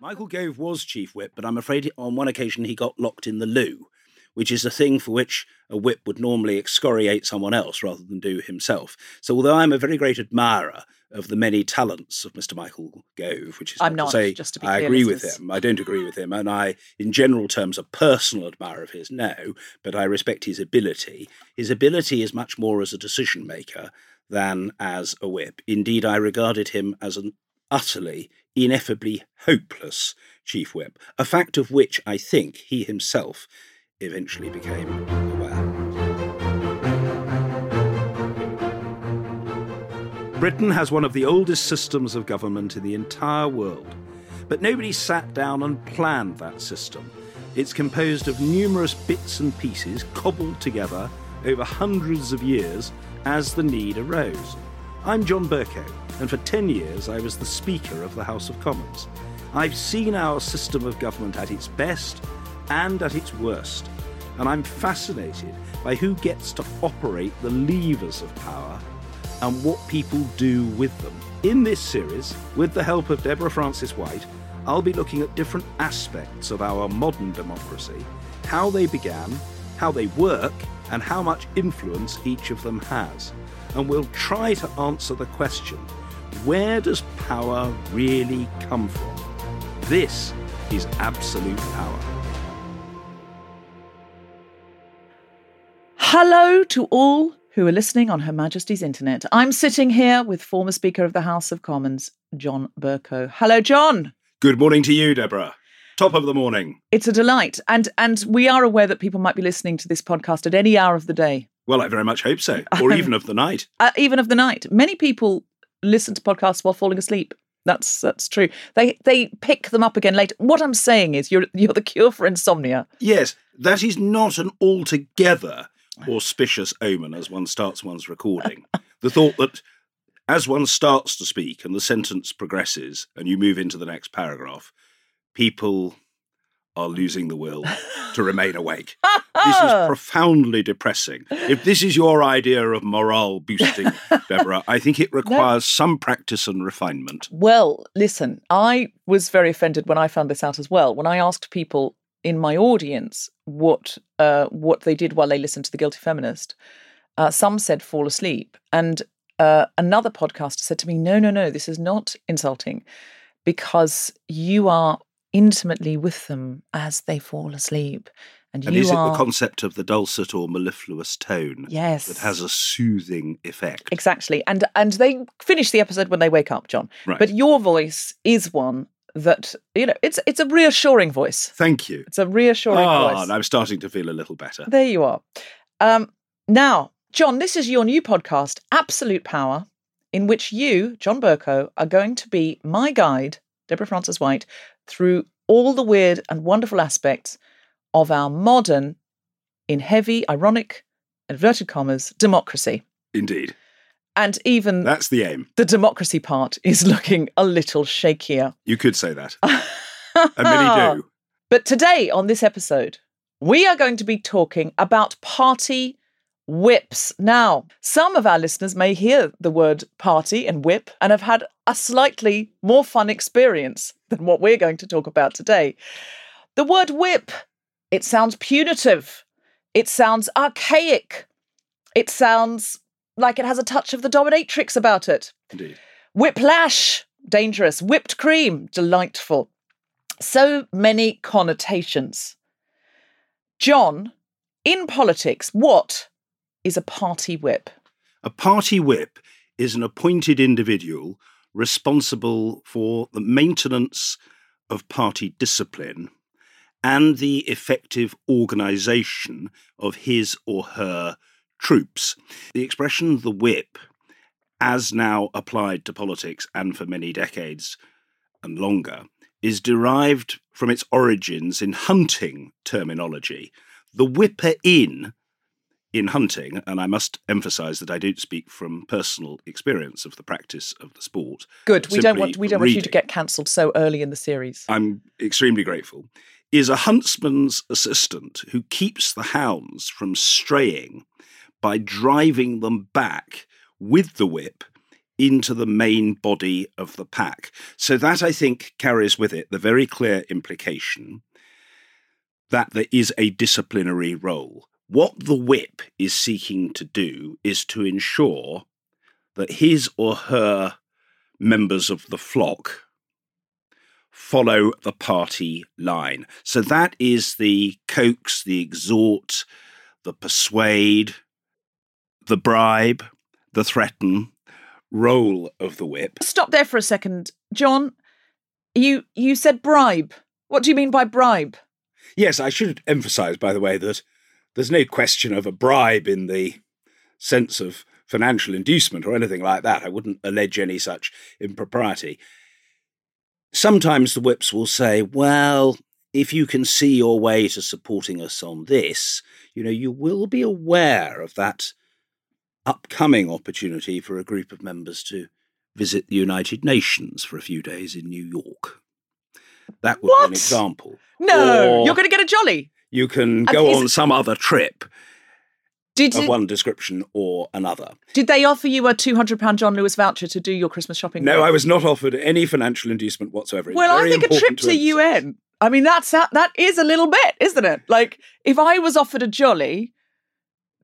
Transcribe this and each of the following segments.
Michael Gove was chief whip, but I'm afraid on one occasion he got locked in the loo, which is a thing for which a whip would normally excoriate someone else rather than do himself. So, although I'm a very great admirer of the many talents of Mr. Michael Gove, which is I'm not, not, to say just to be I agree with him. I don't agree with him, and I, in general terms, a personal admirer of his. No, but I respect his ability. His ability is much more as a decision maker than as a whip. Indeed, I regarded him as an utterly, ineffably hopeless chief whip, a fact of which I think he himself eventually became aware. Britain has one of the oldest systems of government in the entire world, but nobody sat down and planned that system. It's composed of numerous bits and pieces cobbled together over hundreds of years as the need arose. I'm John Bercow, and for 10 years I was the Speaker of the House of Commons. I've seen our system of government at its best and at its worst, and I'm fascinated by who gets to operate the levers of power and what people do with them. In this series, with the help of Deborah Frances-White, I'll be looking at different aspects of our modern democracy, how they began, how they work, and how much influence each of them has. And we'll try to answer the question where does power really come from? This is absolute power. Hello to all who are listening on Her Majesty's Internet. I'm sitting here with former Speaker of the House of Commons, John Bercow. Hello, John. Good morning to you, Deborah. Top of the morning. It's a delight. And and we are aware that people might be listening to this podcast at any hour of the day, Well, I very much hope so, or even of the night. uh, even of the night. Many people listen to podcasts while falling asleep. That's that's true. They they pick them up again later. What I'm saying is you're you're the cure for insomnia. Yes, that is not an altogether auspicious omen as one starts one's recording. the thought that as one starts to speak and the sentence progresses and you move into the next paragraph, people are losing the will to remain awake. This is profoundly depressing. If this is your idea of morale boosting, Deborah, I think it requires some practice and refinement. Well, listen, I was very offended when I found this out as well. When I asked people in my audience what uh, what they did while they listened to The Guilty Feminist, uh, some said fall asleep, and uh, another podcaster said to me, "No, no, no, this is not insulting, because you are intimately with them as they fall asleep, and, And is it the concept of the dulcet or mellifluous tone yes that has a soothing effect? Exactly. And and they finish the episode when they wake up, John. Right. But your voice is one that, you know, it's it's a reassuring voice. Thank you. It's a reassuring Ah, voice. and I'm starting to feel a little better. There you are. Um, now, John, this is your new podcast, Absolute Power, in which you, John Bercow, are going to be my guide, Deborah Frances-White, through all the weird and wonderful aspects of our modern, in heavy, ironic, inverted commas, democracy. Indeed. And even That's the aim. the democracy part is looking a little shakier. You could say that. And many do. But today on this episode, we are going to be talking about party whips. Now, some of our listeners may hear the word party and whip and have had a slightly more fun experience than what we're going to talk about today. The word whip, it sounds punitive. It sounds archaic. It sounds like it has a touch of the dominatrix about it. Indeed. Whiplash, dangerous. Whipped cream, delightful. So many connotations. John, in politics, what is a party whip? A party whip is an appointed individual responsible for the maintenance of party discipline and the effective organisation of his or her troops. The expression the whip as now applied to politics and for many decades and longer, is derived from its origins in hunting terminology. The whipper in in hunting, and I must emphasise that I don't speak from personal experience of the practice of the sport. Good. We don't want we don't want you to get cancelled so early in the series. I'm extremely grateful, is a huntsman's assistant who keeps the hounds from straying by driving them back with the whip into the main body of the pack. So that I think carries with it the very clear implication that there is a disciplinary role. What the whip is seeking to do is to ensure that his or her members of the flock follow the party line. So that is the coax, the exhort, the persuade, the bribe, the threaten role of the whip. Stop there for a second, John. You you said bribe. What do you mean by bribe? Yes, I should emphasize, by the way, that there's no question of a bribe in the sense of financial inducement or anything like that. I wouldn't allege any such impropriety. Sometimes the whips will say, well, if you can see your way to supporting us on this, you know, you will be aware of that upcoming opportunity for a group of members to visit the United Nations for a few days in New York. That would be an example. No, Or- you're going to get a jolly. You can go on some other trip Did of it- one description or another. did they offer you a two hundred pound John Lewis voucher to do your Christmas shopping? No, with? I was not offered any financial inducement whatsoever. It's Well, I think a trip to, emphasise. UN. I mean, that's that, that is a little bit, isn't it? Like, if I was offered a jolly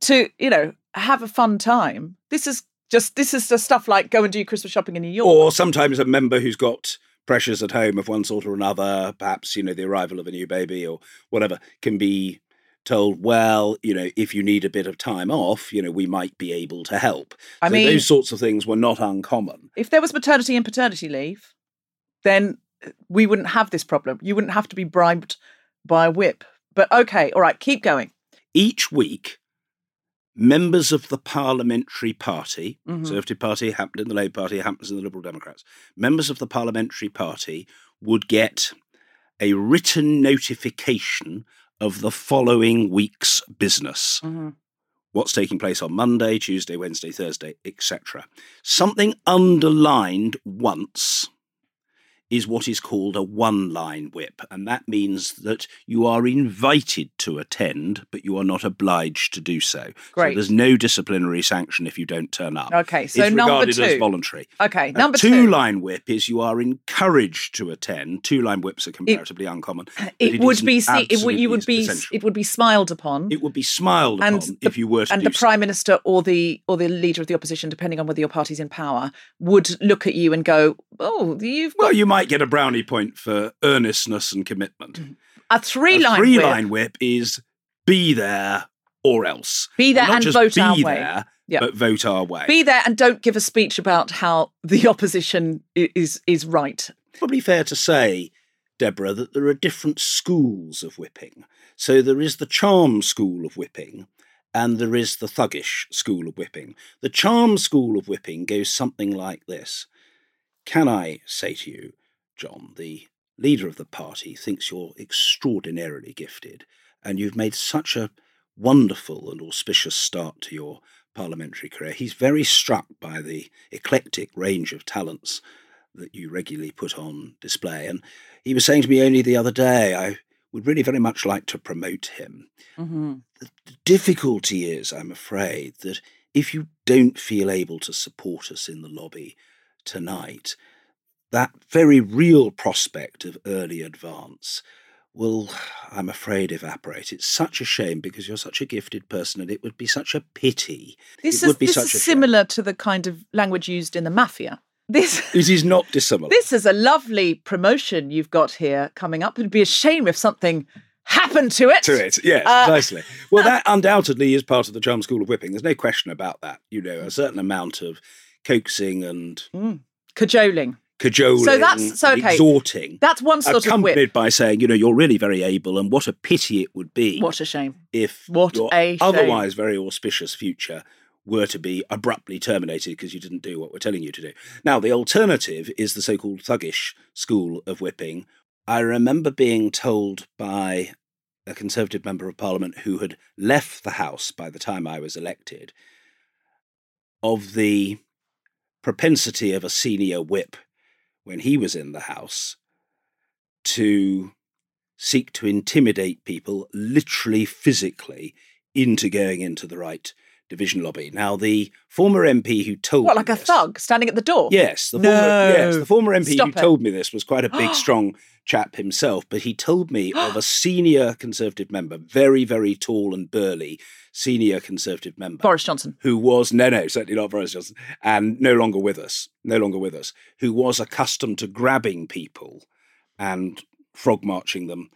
to, you know, have a fun time, this is just this is the stuff like go and do Christmas shopping in New York. Or sometimes a member who's got pressures at home of one sort or another, perhaps, you know, the arrival of a new baby or whatever, can be told, well, you know, if you need a bit of time off, you know, we might be able to help. I so mean- those sorts of things were not uncommon. if there was maternity and paternity leave, then uh, we wouldn't have this problem. You wouldn't have to be bribed by a whip. But okay, all right, keep going. Each week, members of the parliamentary party, Mhm. Conservative Party, happened in the Labour Party, happens in the Liberal Democrats, members of the parliamentary party would get a written notification of the following week's business. What's taking place on Monday, Tuesday, Wednesday, Thursday, etc. Something underlined once is what is called a one line whip, and that means that you are invited to attend, but you are not obliged to do so. Great. So there's no disciplinary sanction if you don't turn up. Okay, so it's number regarded as two. voluntary. Okay, number two two. line whip is you are encouraged to attend. Two line whips are comparatively uncommon. but it, would be see, it would you would be essential. it would be smiled upon. It would be smiled and upon the- if you were to and the so. prime minister or the or the leader of the opposition, depending on whether your party's in power, would look at you and go, "Oh, you've Well, you might get a brownie point for earnestness and commitment. Mm-hmm. a three line three whip. line whip is be there or else. Be there and just vote be our way. there, Yeah. but vote our way. Be there and don't give a speech about how the opposition is is right. probably fair to say, Deborah, that there are different schools of whipping. So there is the charm school of whipping, and there is the thuggish school of whipping. The charm school of whipping goes something like this Can I say to you, John, the leader of the party thinks you're extraordinarily gifted, and you've made such a wonderful and auspicious start to your parliamentary career. He's very struck by the eclectic range of talents that you regularly put on display. And he was saying to me only the other day, I would really very much like to promote him. Mm-hmm. The difficulty is, I'm afraid, that if you don't feel able to support us in the lobby tonight, that very real prospect of early advance will, I'm afraid, evaporate. It's such a shame because you're such a gifted person and it would be such a pity. This it is would be this such is a shame. similar to the kind of language used in the mafia. This It is not dissimilar. this is a lovely promotion you've got here coming up. It'd be a shame if something happened to it. to it. Yes, Uh, precisely. Well, that undoubtedly is part of the charm school of whipping. There's no question about that. You know, a certain amount of coaxing and Cajoling. Cajoling, So that's- so, okay. exhorting, That's one sort of accompanied whip. by saying, you know, you're really very able, and what a pity it would be What a shame. if What your a shame. otherwise very auspicious future were to be abruptly terminated because you didn't do what we're telling you to do. Now, the alternative is the so called thuggish school of whipping. I remember being told by a Conservative member of Parliament who had left the House by the time I was elected of the propensity of a senior whip when he was in the House to seek to intimidate people, literally physically, into going into the right division lobby. Now, the former MP who told what, like me a this- thug standing at the door? Yes, the No. former, yes, the former MP Stop who it. told me this was quite a big, strong chap himself. But he told me of a senior Conservative member, very, very tall and burly senior Conservative member, Boris Johnson. who was no, no, certainly not Boris Johnson, and no longer with us, no longer with us, who was accustomed to grabbing people and frog marching them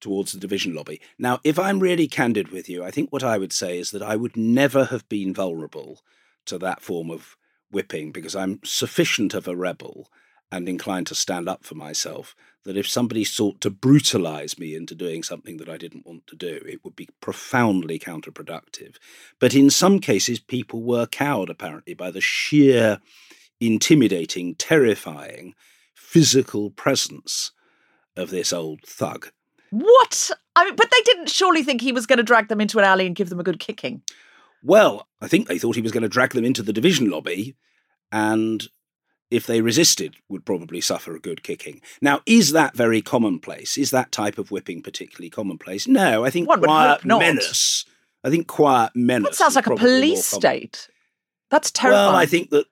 towards the division lobby. Now, if I'm really candid with you, I think what I would say is that I would never have been vulnerable to that form of whipping because I'm sufficient of a rebel and inclined to stand up for myself that if somebody sought to brutalize me into doing something that I didn't want to do, it would be profoundly counterproductive. But in some cases, people were cowed apparently by the sheer intimidating, terrifying physical presence of this old thug. What? I mean, but they didn't surely think he was going to drag them into an alley and give them a good kicking. Well, I think they thought he was going to drag them into the division lobby, and if they resisted, would probably suffer a good kicking. Now, is that very commonplace? Is that type of whipping particularly commonplace? No, I think One quiet menace. I think quiet menace. That sounds like a police state. That's terrible. Well, I think that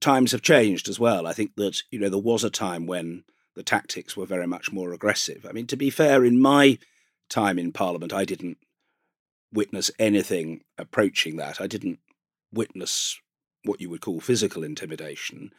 times have changed as well. I think that you know there was a time when the tactics were very much more aggressive. I mean, to be fair, in my time in Parliament, I didn't witness anything approaching that. I didn't witness what you would call physical intimidation.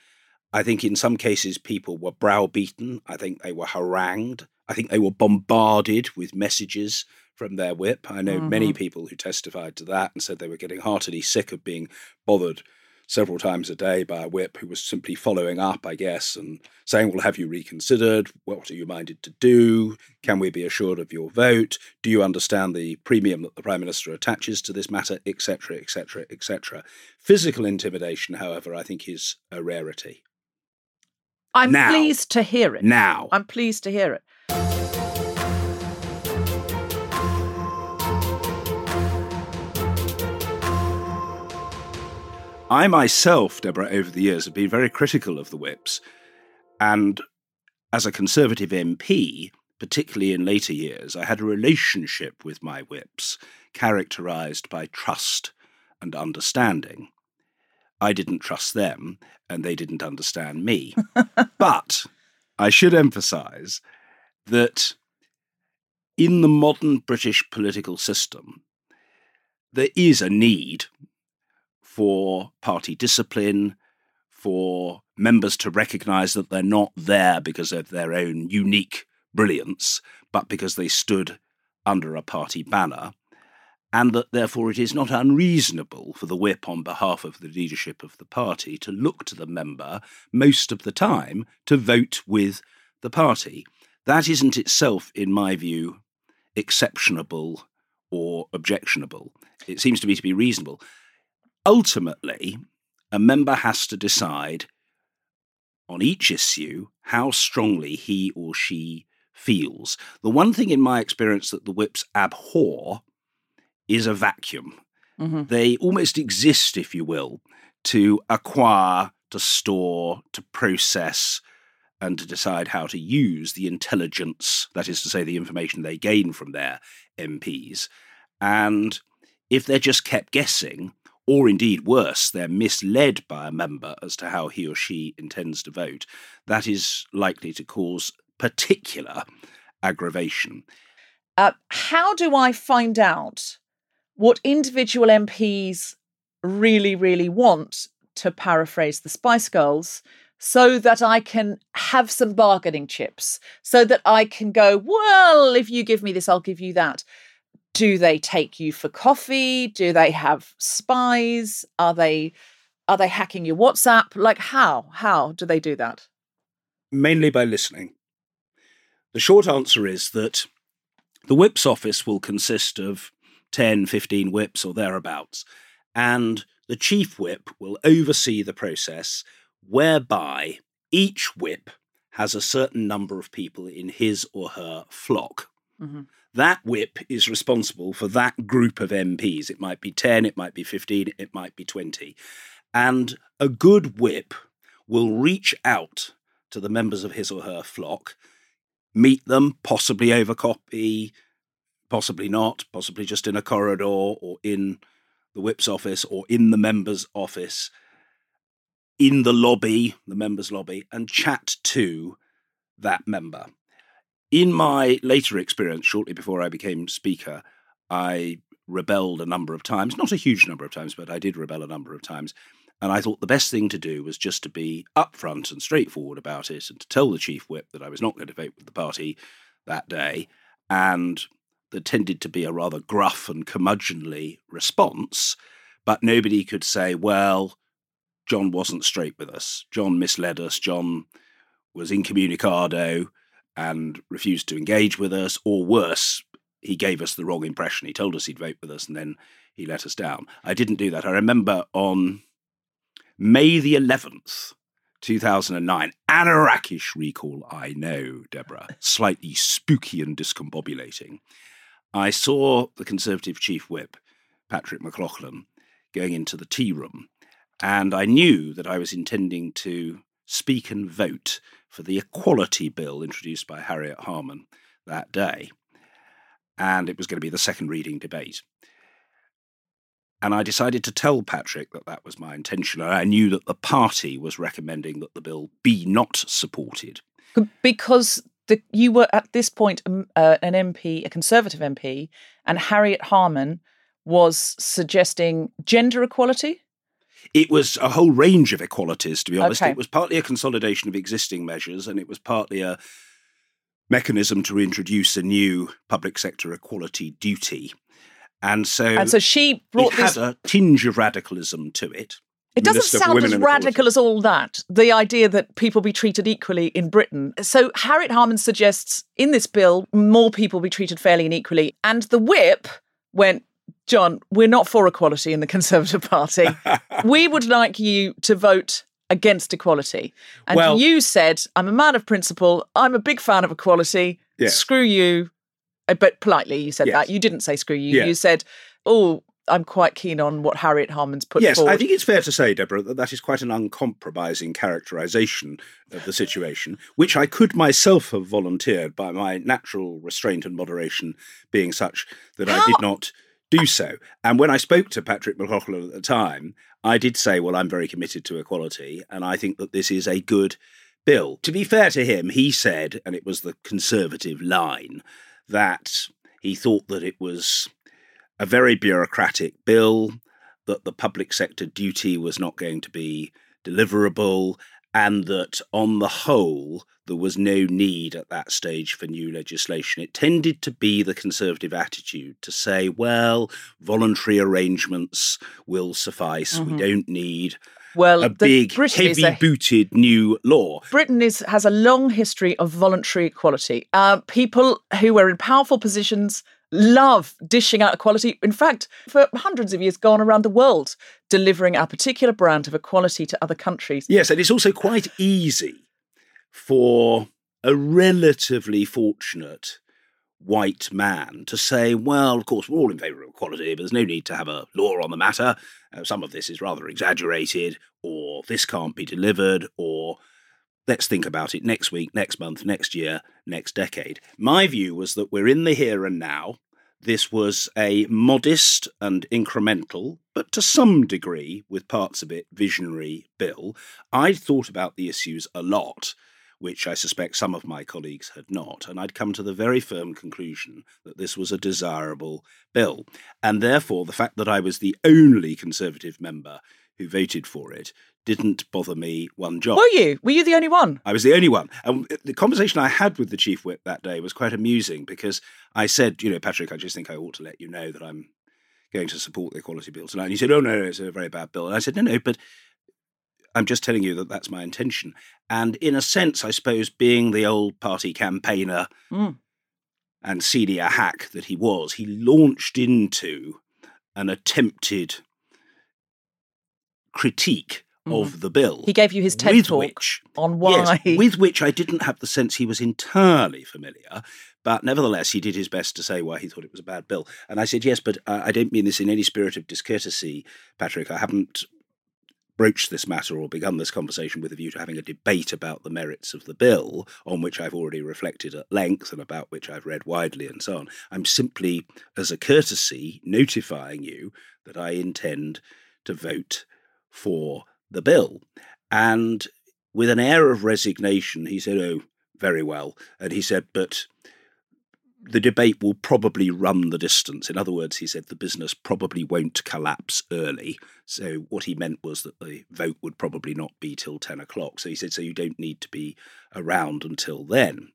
I think in some cases people were browbeaten. I think they were harangued. I think they were bombarded with messages from their whip. I know many mm-hmm. people who testified to that and said they were getting heartily sick of being bothered several times a day by a whip who was simply following up, I guess, and saying, Well, have you reconsidered? What are you minded to do? Can we be assured of your vote? Do you understand the premium that the Prime Minister attaches to this matter? Etc., etc., etc. Physical intimidation, however, I think is a rarity. I'm now- pleased to hear it. Now, I'm pleased to hear it. I myself, Deborah, over the years have been very critical of the whips. And as a Conservative MP, particularly in later years, I had a relationship with my whips characterised by trust and understanding. I didn't trust them, and they didn't understand me. but I should emphasise that in the modern British political system, there is a need for party discipline, for members to recognise that they're not there because of their own unique brilliance, but because they stood under a party banner, and that therefore it is not unreasonable for the whip on behalf of the leadership of the party to look to the member most of the time to vote with the party. That isn't itself, in my view, exceptionable or objectionable. It seems to me to be reasonable ultimately, a member has to decide on each issue how strongly he or she feels. The one thing in my experience that the whips abhor is a vacuum. Mhm. They almost exist, if you will, to acquire, to store, to process, and to decide how to use the intelligence, that is to say, the information they gain from their MPs. And if they're just kept guessing, or indeed worse, they're misled by a member as to how he or she intends to vote, that is likely to cause particular aggravation. Uh, how do I find out what individual MPs really, really want, to paraphrase the Spice Girls, so that I can have some bargaining chips, so that I can go, well, if you give me this, I'll give you that. Do they take you for coffee? Do they have spies? Are they are they hacking your WhatsApp? Like how? How do they do that? mainly by listening. The short answer is that the whip's office will consist of 10, 15 whips or thereabouts, And the chief whip will oversee the process whereby each whip has a certain number of people in his or her flock. Mm-hmm. That whip is responsible for that group of MPs. It might be 10, it might be 15, it might be 20. And a good whip will reach out to the members of his or her flock, meet them, possibly over copy, possibly not, possibly just in a corridor or in the whip's office or in the member's office, in the lobby, the members' lobby, and chat to that member. In my later experience, shortly before I became speaker, I rebelled a number of times, not a huge number of times, but I did rebel a number of times. And I thought the best thing to do was just to be upfront and straightforward about it and to tell the chief whip that I was not going to vote with the party that day. And there tended to be a rather gruff and curmudgeonly response, but nobody could say, well, John wasn't straight with us. John misled us. John was incommunicado and refused to engage with us, or worse, he gave us the wrong impression. He told us he'd vote with us and then he let us down. I didn't do that. I remember on May the 11th, 2009, Anarakish recall, I know, Deborah, slightly spooky and discombobulating. I saw the Conservative chief whip, Patrick McLoughlin, going into the tea room, and I knew that I was intending to speak and vote for the Equality Bill introduced by Harriet Harman that day. And it was going to be the second reading debate. And I decided to tell Patrick that that was my intention. And I knew that the party was recommending that the bill be not supported. Because the, you were at this point um, uh, an MP, a Conservative MP, and Harriet Harman was suggesting gender equality. It was a whole range of equalities, to be honest. Okay. It was partly a consolidation of existing measures, and it was partly a mechanism to introduce a new public sector equality duty. And so, And so she brought it this. had a tinge of radicalism to it. It doesn't sound as radical as all that. The idea that people be treated equally in Britain. So Harriet Harman suggests in this bill more people be treated fairly and equally. And the whip went, John, we're not for equality in the Conservative Party. we would like you to vote against equality. And Well- you said, I'm a man of principle. I'm a big fan of equality. Yeah. Screw you. Uh, But politely, you said Yes. that. You didn't say screw you. Yeah. You said, oh, I'm quite keen on what Harriet Harman's put yes, forward. I think it's fair to say, Deborah, that that is quite an uncompromising characterization of the situation, which I could myself have volunteered by my natural restraint and moderation being such that I did not do so. And when I spoke to Patrick McLoughlin at the time, I did say, well, I'm very committed to equality, and I think that this is a good bill. To be fair to him, he said, and it was the conservative line, that he thought that it was a very bureaucratic bill, that the public sector duty was not going to be deliverable, and that on the whole, there was no need at that stage for new legislation. It tended to be the conservative attitude to say, well, voluntary arrangements will suffice. We Mhm. don't need well, a big, Britain is a- heavy booted new law. Britain is has a long history of voluntary equality. Uh, people who were in powerful positions love dishing out equality. In fact, for hundreds of years, gone around the world delivering our particular brand of equality to other countries. Yes, and it's also quite easy for a relatively fortunate white man to say, well, of course, we're all in favour of equality, but there's no need to have a law on the matter. Uh, some of this is rather exaggerated, or this can't be delivered, or let's think about it next week, next month, next year, next decade. My view was that we're in the here and now. This was a modest and incremental, but to some degree, with parts of it, visionary bill. I'd thought about the issues a lot, which I suspect some of my colleagues had not, and I'd come to the very firm conclusion that this was a desirable bill. And therefore, the fact that I was the only Conservative member who voted for it didn't bother me one jot. Were you? Were you the only one? I was the only one. And the conversation I had with the chief whip that day was quite amusing because I said, you know, Patrick, I just think I ought to let you know that I'm going to support the equality bill tonight. And he said, oh, no, no, it's a very bad bill. And I said, no, no, but I'm just telling you that that's my intention. And in a sense, I suppose, being the old party campaigner Mm. and senior hack that he was, he launched into an attempted critique of the bill. He gave you his TED with talk which, on why. Yes, with which I didn't have the sense he was entirely familiar. But nevertheless, he did his best to say why he thought it was a bad bill. And I said, yes, but uh, I don't mean this in any spirit of discourtesy, Patrick. I haven't broached this matter or begun this conversation with a view to having a debate about the merits of the bill, on which I've already reflected at length and about which I've read widely and so on. I'm simply, as a courtesy, notifying you that I intend to vote for the bill. And with an air of resignation, he said, Oh, very well. And he said, But the debate will probably run the distance. In other words, he said the business probably won't collapse early. So what he meant was that the vote would probably not be till 10 o'clock. So he said, so you don't need to be around until then.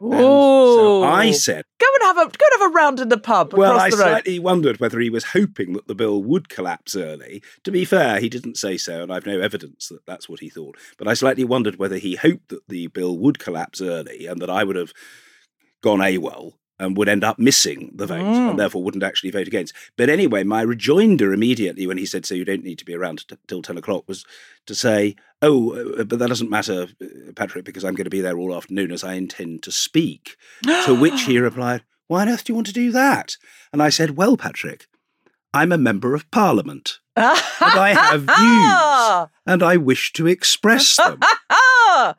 And so I said, Go and have a go and have a round in the pub well, I across the road. slightly wondered whether he was hoping that the bill would collapse early. To be fair, he didn't say so, and I've no evidence that that's what he thought. But I slightly wondered whether he hoped that the bill would collapse early and that I would have gone AWOL and would end up missing the vote Mm. and therefore wouldn't actually vote against. But anyway, my rejoinder immediately when he said, So you don't need to be around t- till 10 o'clock was to say, Oh, uh, but that doesn't matter, uh, Patrick, because I'm going to be there all afternoon as I intend to speak. to which he replied, Why on earth do you want to do that? And I said, Well, Patrick, I'm a member of parliament and I have views. and I wish to express them.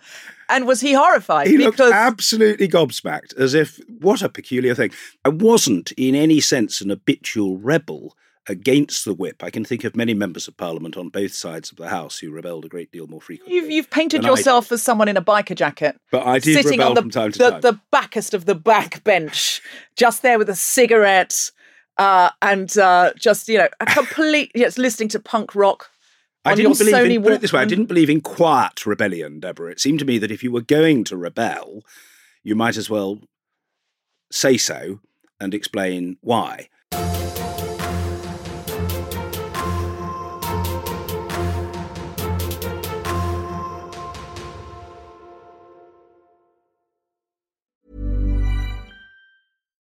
and was he horrified? He looked absolutely gobsmacked, as if, what a peculiar thing. I wasn't in any sense an habitual rebel against the whip. I can think of many members of parliament on both sides of the House who rebelled a great deal more frequently. you've, you've painted yourself as someone in a biker jacket. But I did sitting rebel on the, from time to the, time. the backest of the back bench, just there with a cigarette, uh, and uh, just you know, a complete yes, listening to punk rock. I didn't believe Sony in, put it this way, I didn't believe in quiet rebellion, Deborah. It seemed to me that if you were going to rebel, you might as well say so and explain why.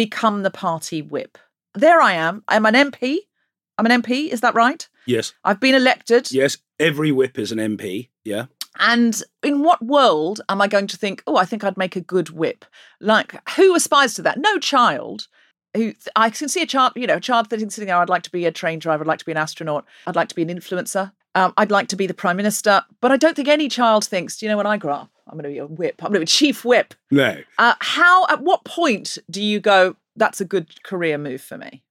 become the party whip? There I am. I'm an MP. I'm an MP. Is that right? Yes. I've been elected. Yes, every whip is an MP. Yeah. And in what world am I going to think, oh, I think I'd make a good whip? Like, who aspires to that? No child. Who I can see a child, you know, a child sitting sitting there. I'd like to be a train driver. I'd like to be an astronaut. I'd like to be an influencer. Um, I'd like to be the prime minister. But I don't think any child thinks, do you know, when I grow up, I'm going to be a whip. I'm going to be chief whip. No. Uh, how? At what point do you go? That's a good career move for me.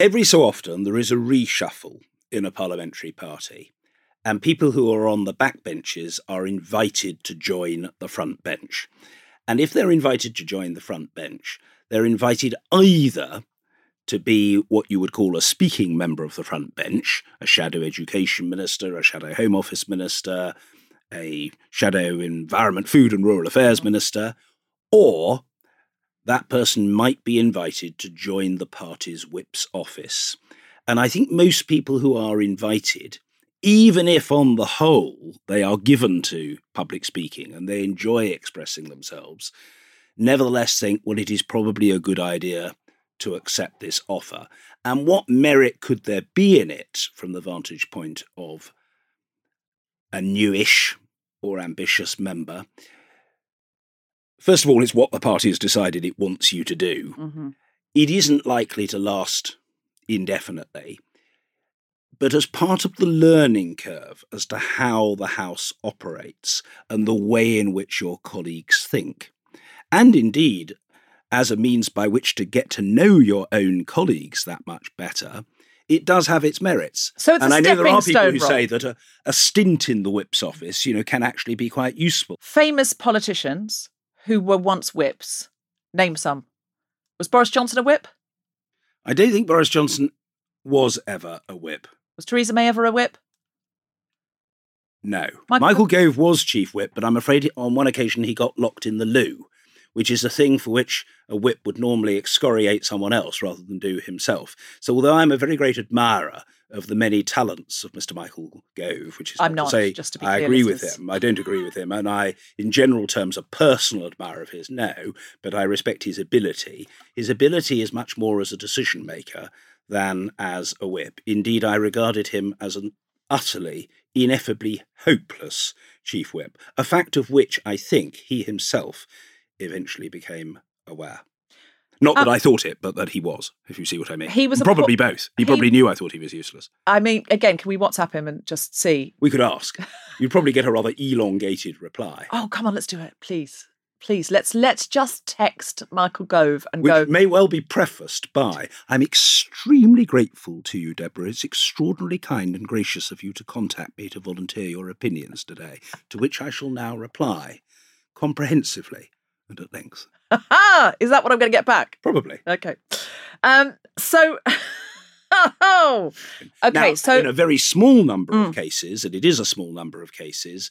Every so often, there is a reshuffle in a parliamentary party, and people who are on the back benches are invited to join the front bench. And if they're invited to join the front bench, they're invited either to be what you would call a speaking member of the front bench, a shadow education minister, a shadow home office minister, a shadow environment, food and rural affairs mm-hmm. minister, or that person might be invited to join the party's whip's office. And I think most people who are invited, even if on the whole they are given to public speaking and they enjoy expressing themselves, nevertheless think, well, it is probably a good idea to accept this offer. And what merit could there be in it from the vantage point of a newish or ambitious member? First of all, it's what the party has decided it wants you to do. Mm-hmm. It isn't likely to last indefinitely. But as part of the learning curve as to how the House operates and the way in which your colleagues think, and indeed as a means by which to get to know your own colleagues that much better, it does have its merits. So it's and a I know there are people who say that a, a stint in the whip's office, you know, can actually be quite useful. Famous politicians who were once whips. Name some. Was Boris Johnson a whip? I don't think Boris Johnson was ever a whip. Was Theresa May ever a whip? No. Michael- Michael, Gove was chief whip, but I'm afraid on one occasion he got locked in the loo, which is a thing for which a whip would normally excoriate someone else rather than do himself. So although I'm a very great admirer of the many talents of Mr. Michael Gove, which is I'm not not, say just to be I clear, agree with him. I don't agree with him, and I, in general terms, a personal admirer of his. No, but I respect his ability. His ability is much more as a decision maker than as a whip. Indeed, I regarded him as an utterly, ineffably hopeless chief whip, a fact of which I think he himself eventually became aware. Not that Um, I thought it, but that he was, if you see what I mean. He was probably po- both. He he- probably knew I thought he was useless. I mean, again, can we WhatsApp him and just see? We could ask. You'd probably get a rather elongated reply. Oh, come on, let's do it, please, please. Let's let's just text Michael Gove and Which go. may well be prefaced by I'm extremely grateful to you, Deborah. It's extraordinarily kind and gracious of you to contact me to volunteer your opinions today, to which I shall now reply comprehensively and at length. Is that what I'm going to get back? Probably. Okay. Um. So. oh. Okay. Now, so in a very small number Mm. of cases, and it is a small number of cases,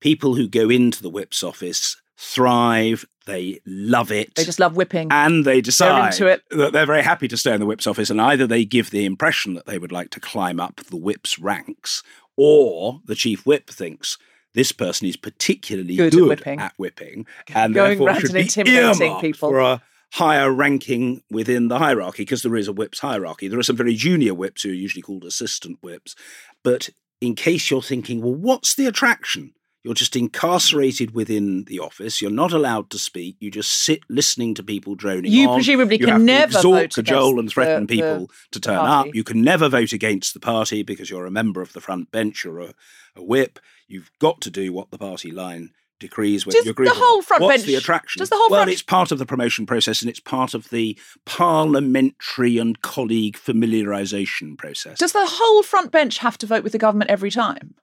people who go into the whip's office thrive, they love it. they just love whipping. and they decide it. that they're very happy to stay in the whip's office, and either they give the impression that they would like to climb up the whip's ranks, or the chief whip thinks this person is particularly Good good, at whipping. at whipping, and Going therefore should and be intimidating people. for a higher ranking within the hierarchy, because there is a whip's hierarchy. There are some very junior whips who are usually called assistant whips, but in case you're thinking, well, what's the attraction? You're just incarcerated within the office. You're not allowed to speak. You just sit listening to people droning You on. presumably you can never exhort, vote cajole, and threaten the- the- people to turn up. You can never vote against the party because you're a member of the front bench. You're a, a whip. You've got to do what the party line decrees. Whether Does you agree the whole front What's bench- the attraction? does the whole well, front- it's part of the promotion process and it's part of the parliamentary and colleague familiarisation process. Does the whole front bench have to vote with the government every time?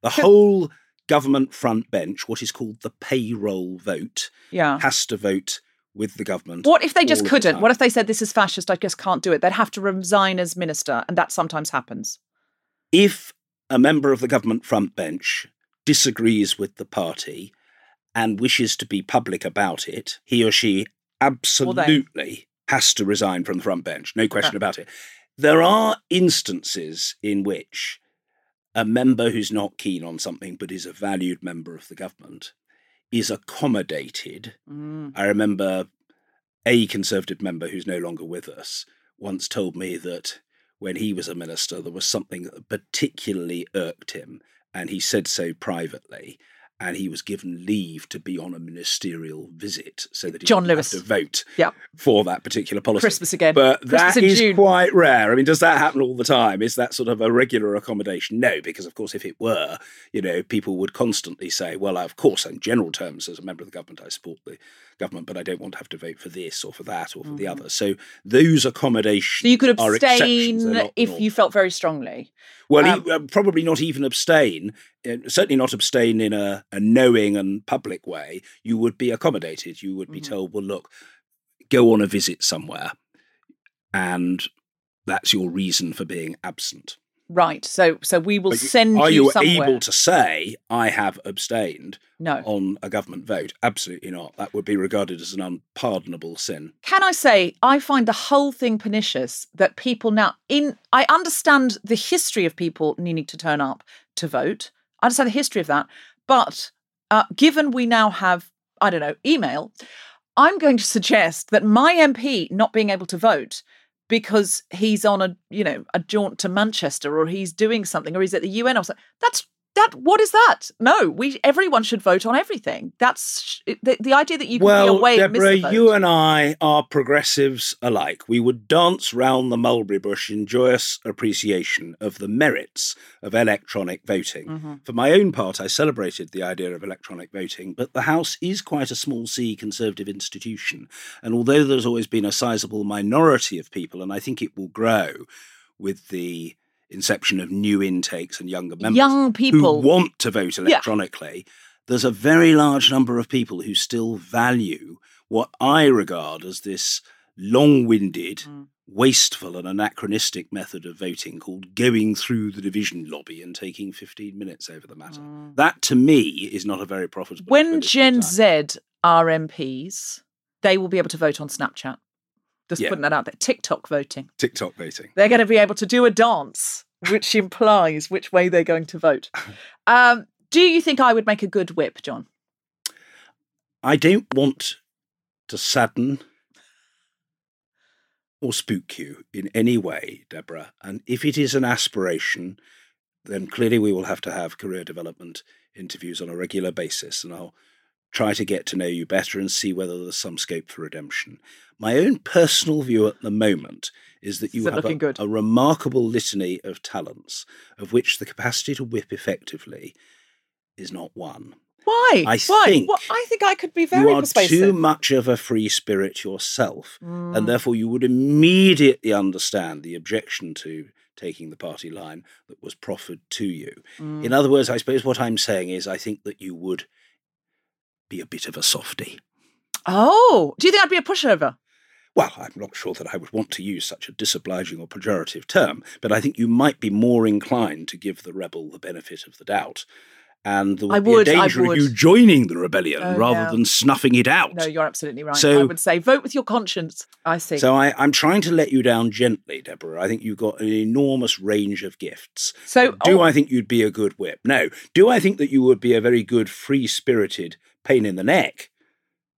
the whole government front bench, what is called the payroll vote, Yeah. has to vote with the government. What if they just the couldn't? time. What if they said this is fascist? I just can't do it. They'd have to resign as minister, and that sometimes happens. if a member of the government front bench disagrees with the party and wishes to be public about it, he or she absolutely has to resign from the front bench. No question Ah. about it. There are instances in which a member who's not keen on something but is a valued member of the government is accommodated Mm. I remember a Conservative member who's no longer with us once told me that when he was a minister, there was something that particularly irked him, and he said so privately. And he was given leave to be on a ministerial visit so that he John Lewis. to vote Yeah. for that particular policy. Christmas again. But Christmas that is June. quite rare. I mean, does that happen all the time? Is that sort of a regular accommodation? No, because of course, if it were, you know, people would constantly say, well, of course, in general terms, as a member of the government, I support the government, but I don't want to have to vote for this or for that or for the other. So those accommodations Mm-hmm. So you could abstain they're not the if norm. you felt very strongly. Well, Um, he, uh, probably not even abstain. uh, Certainly not abstain in a, a knowing and public way. You would be accommodated. You would be Mhm. told, "Well, look, go on a visit somewhere," and that's your reason for being absent. Right. So so we will you- send Are you, you somewhere. able to say, "I have abstained no. on a government vote"? Absolutely not. That would be regarded as an unpardonable sin. Can I say I find the whole thing pernicious that people now in I understand the history of people needing to turn up to vote. I understand the history of that, but uh, given we now have I don't know email, I'm going to suggest that my MP not being able to vote because he's on a you know a jaunt to Manchester or he's doing something or he's at the UN or something. That's that what is that? No, we everyone should vote on everything. That's the, the idea that you can well, be away and miss Deborah, the vote. you and I are progressives alike. We would dance round the mulberry bush in joyous appreciation of the merits of electronic voting. Mm-hmm. For my own part, I celebrated the idea of electronic voting, but the House is quite a small C conservative institution. And although there's always been a sizable minority of people, and I think it will grow with the inception of new intakes and younger members Young people. who want to vote electronically, there's a very large number of people who still value what I regard as this long winded, Mm. wasteful, and anachronistic method of voting called going through the division lobby and taking 15 minutes over the matter. That, to me, is not a very profitable. Mm. when Gen time. Z are MPs, they will be able to vote on Snapchat. Just Yeah. putting that out there. TikTok voting. TikTok voting. They're going to be able to do a dance, which implies which way they're going to vote. Um, do you think I would make a good whip, John? I don't want to sadden or spook you in any way, Deborah. And if it is an aspiration, then clearly we will have to have career development interviews on a regular basis. And I'll try to get to know you better and see whether there's some scope for redemption. My own personal view at the moment is that you Is have a, a remarkable litany of talents, of which the capacity to whip effectively is not one. Why? I Why? think Well, I think I could be very. you are persuasive. too much of a free spirit yourself, Mm. and therefore you would immediately understand the objection to taking the party line that was proffered to you. Mm. In other words, I suppose what I'm saying is I think that you would be a bit of a softy. Oh, do you think I'd be a pushover? Well, I'm not sure that I would want to use such a disobliging or pejorative term, but I think you might be more inclined to give the rebel the benefit of the doubt. And there would, I be would, a I danger of you joining the rebellion Oh, rather yeah. than snuffing it out. No, you're absolutely right. So, I would say vote with your conscience. I see. So I, I'm trying to let you down gently, Deborah. I think you've got an enormous range of gifts. So, do oh, I think you'd be a good whip? No. Do I think that you would be a very good, free-spirited pain in the neck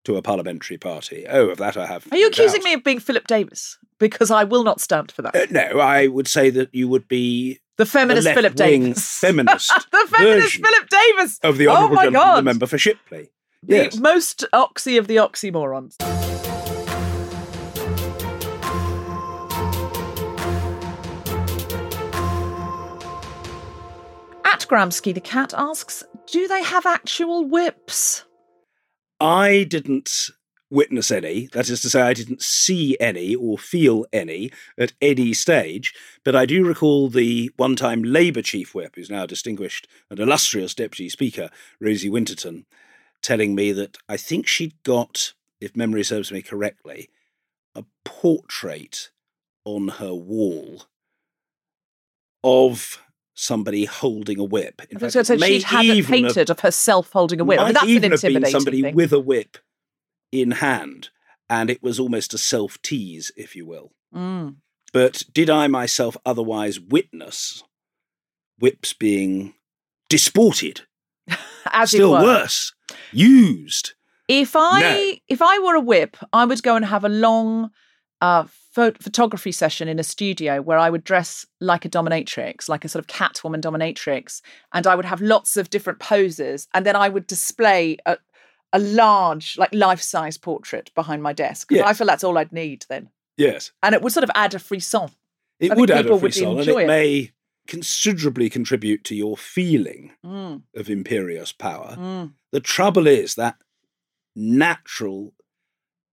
to a parliamentary party? Oh, of that I have. are you accusing doubt. me of being Philip Davies? Because I will not stand for that. Uh, no, I would say that you would be the feminist the Philip Davies. feminist the feminist Philip Davies. of the oh honourable my gentleman, the member for Shipley. The Yes. most oxy of the oxymorons. At Gramsci the cat asks, do they have actual whips? I didn't witness any. That is to say, I didn't see any or feel any at any stage. But I do recall the one time Labour chief whip, who's now distinguished and illustrious deputy speaker, Rosie Winterton, telling me that I think she'd got, if memory serves me correctly, a portrait on her wall of somebody holding a whip. In I was fact, going to say she'd had it even have- painted of herself holding a whip. I mean, might that's an even have been intimidating somebody thing. with a whip in hand, and it was almost a self tease, if you will. Mm. But did I myself otherwise witness whips being disported? As it Still were. worse, used. If I No. if I were a whip, I would go and have a long uh, pho- photography session in a studio where I would dress like a dominatrix, like a sort of Catwoman dominatrix, and I would have lots of different poses, and then I would display a, a large, like life size portrait behind my desk. Yeah. I feel that's all I'd need then, Yes, and it would sort of add a frisson. it I would add a frisson, and it it. may considerably contribute to your feeling Mm, of imperious power. mm. The trouble is that natural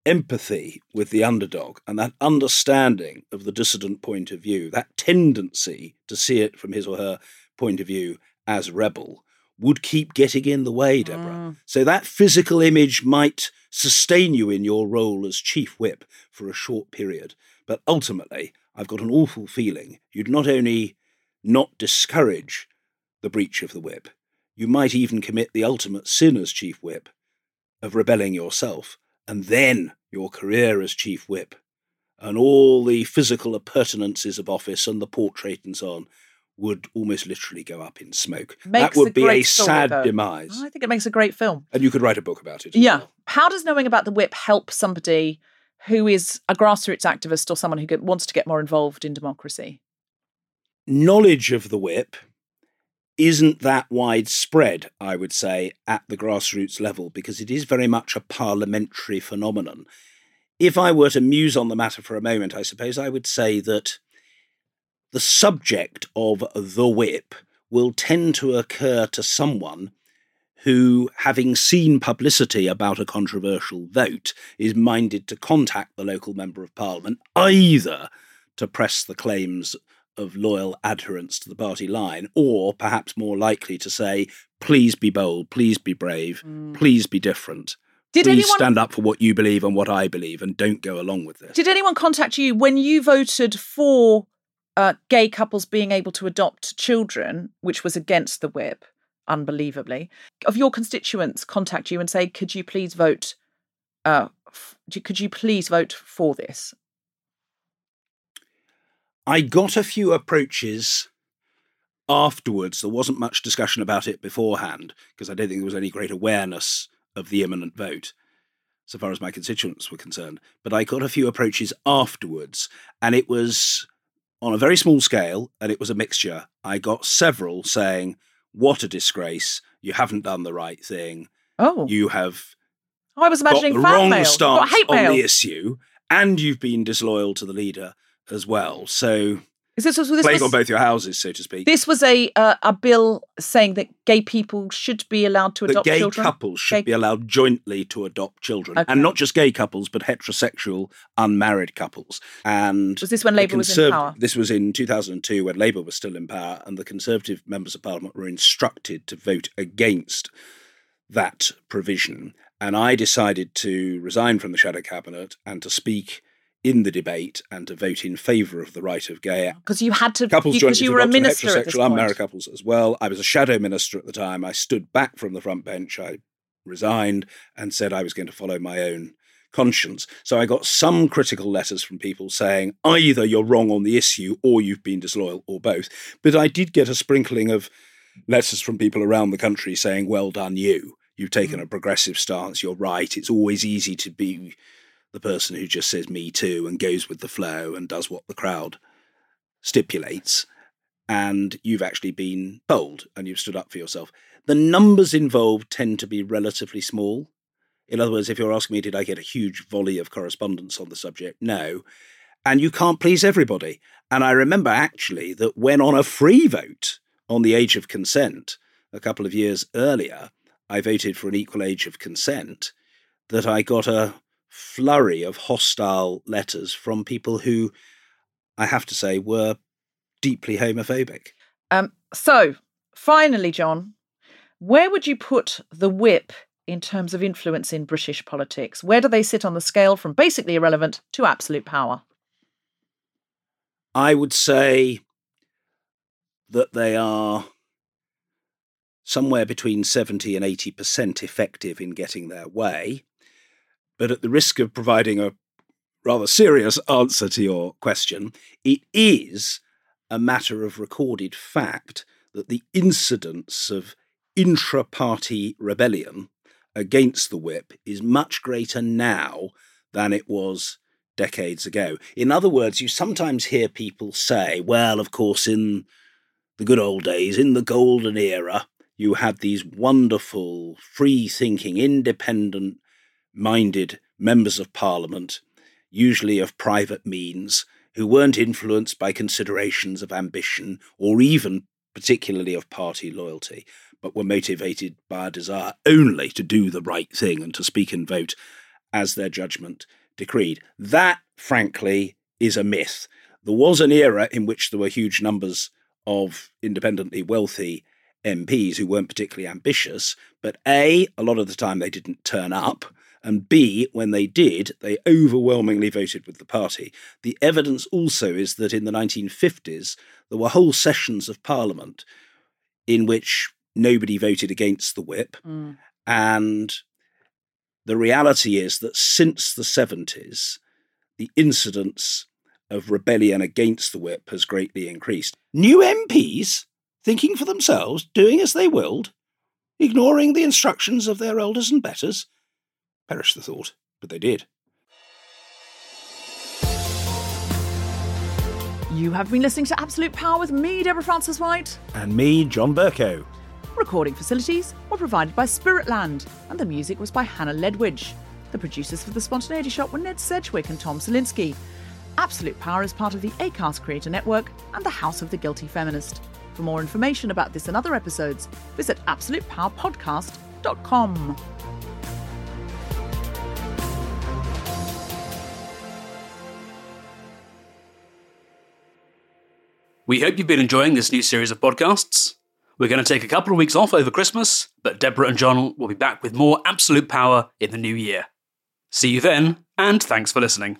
empathy with the underdog and that understanding of the dissident point of view, that tendency to see it from his or her point of view as rebel, would keep getting in the way, Deborah. Mm. So that physical image might sustain you in your role as chief whip for a short period. But ultimately, I've got an awful feeling you'd not only not discourage the breach of the whip, you might even commit the ultimate sin as chief whip of rebelling yourself, and then your career as chief whip, and all the physical appurtenances of office and the portrait and so on would almost literally go up in smoke. Makes that would a be a story, sad though. demise. I think it makes a great film. And you could write a book about it. Yeah. well. How does knowing about the whip help somebody who is a grassroots activist or someone who wants to get more involved in democracy? Knowledge of the whip isn't that widespread, I would say, at the grassroots level, because it is very much a parliamentary phenomenon. If I were to muse on the matter for a moment, I suppose I would say that the subject of the whip will tend to occur to someone who, having seen publicity about a controversial vote, is minded to contact the local member of parliament either to press the claims of loyal adherence to the party line, or perhaps more likely to say, please be bold, please be brave, mm. please be different. Did please anyone, stand up for what you believe and what I believe and don't go along with this. Did anyone contact you when you voted for uh, gay couples being able to adopt children, which was against the whip, unbelievably, of your constituents contact you and say, could you please vote? Uh, f- could you please vote for this? I got a few approaches afterwards. There wasn't much discussion about it beforehand because I don't think there was any great awareness of the imminent vote, so far as my constituents were concerned. But I got a few approaches afterwards, and it was on a very small scale, and it was a mixture. I got several saying, What a disgrace. You haven't done the right thing. Oh. You have I was imagining got the wrong mail. stance on the issue, and you've been disloyal to the leader as well. So is this, was, this playing was, on both your houses, so to speak. This was a uh, a bill saying that gay people should be allowed to adopt that gay children. couples should gay... be allowed jointly to adopt children, okay. and not just gay couples, but heterosexual unmarried couples. And was this when Labour was in power? This was in 2002 when Labour was still in power, and the Conservative members of Parliament were instructed to vote against that provision. And I decided to resign from the shadow cabinet and to speak in the debate and to vote in favour of the right of gay because you had to couples because you, you were a minister heterosexual unmarried couples as well. I was a shadow minister at the time. I stood back from the front bench. I resigned and said I was going to follow my own conscience. So I got some critical letters from people saying either you're wrong on the issue or you've been disloyal or both. But I did get a sprinkling of letters from people around the country saying, "Well done, you." You've taken mm. a progressive stance. You're right. It's always easy to be the person who just says me too and goes with the flow and does what the crowd stipulates. And you've actually been bold and you've stood up for yourself. The numbers involved tend to be relatively small. In other words, if you're asking me, did I get a huge volley of correspondence on the subject? No. And you can't please everybody. And I remember actually that when on a free vote on the age of consent a couple of years earlier, I voted for an equal age of consent, that I got a flurry of hostile letters from people who, I have to say, were deeply homophobic. Um, so, finally, John, where would you put the whip in terms of influence in British politics? Where do they sit on the scale from basically irrelevant to absolute power? I would say that they are somewhere between 70 and 80% effective in getting their way. But at the risk of providing a rather serious answer to your question, it is a matter of recorded fact that the incidence of intra party rebellion against the whip is much greater now than it was decades ago. In other words, you sometimes hear people say, well, of course, in the good old days, in the golden era, you had these wonderful, free thinking, independent minded members of parliament, usually of private means, who weren't influenced by considerations of ambition or even particularly of party loyalty, but were motivated by a desire only to do the right thing and to speak and vote as their judgment decreed. That, frankly, is a myth. There was an era in which there were huge numbers of independently wealthy MPs who weren't particularly ambitious, but A, a lot of the time they didn't turn up, and B, when they did, they overwhelmingly voted with the party. The evidence also is that in the 1950s, there were whole sessions of parliament in which nobody voted against the whip. Mm. And the reality is that since the 70s, the incidence of rebellion against the whip has greatly increased. New MPs thinking for themselves, doing as they willed, ignoring the instructions of their elders and betters, Perish the thought, but they did. You have been listening to Absolute Power with me, Deborah Frances-White. And me, John Bercow. Recording facilities were provided by Spiritland, and the music was by Hannah Ledwidge. The producers for The Spontaneity Shop were Ned Sedgwick and Tom Salinsky. Absolute Power is part of the ACAST Creator Network and the House of the Guilty Feminist. For more information about this and other episodes, visit absolutepowerpodcast.com. We hope you've been enjoying this new series of podcasts. We're going to take a couple of weeks off over Christmas, but Deborah and John will be back with more absolute power in the new year. See you then, and thanks for listening.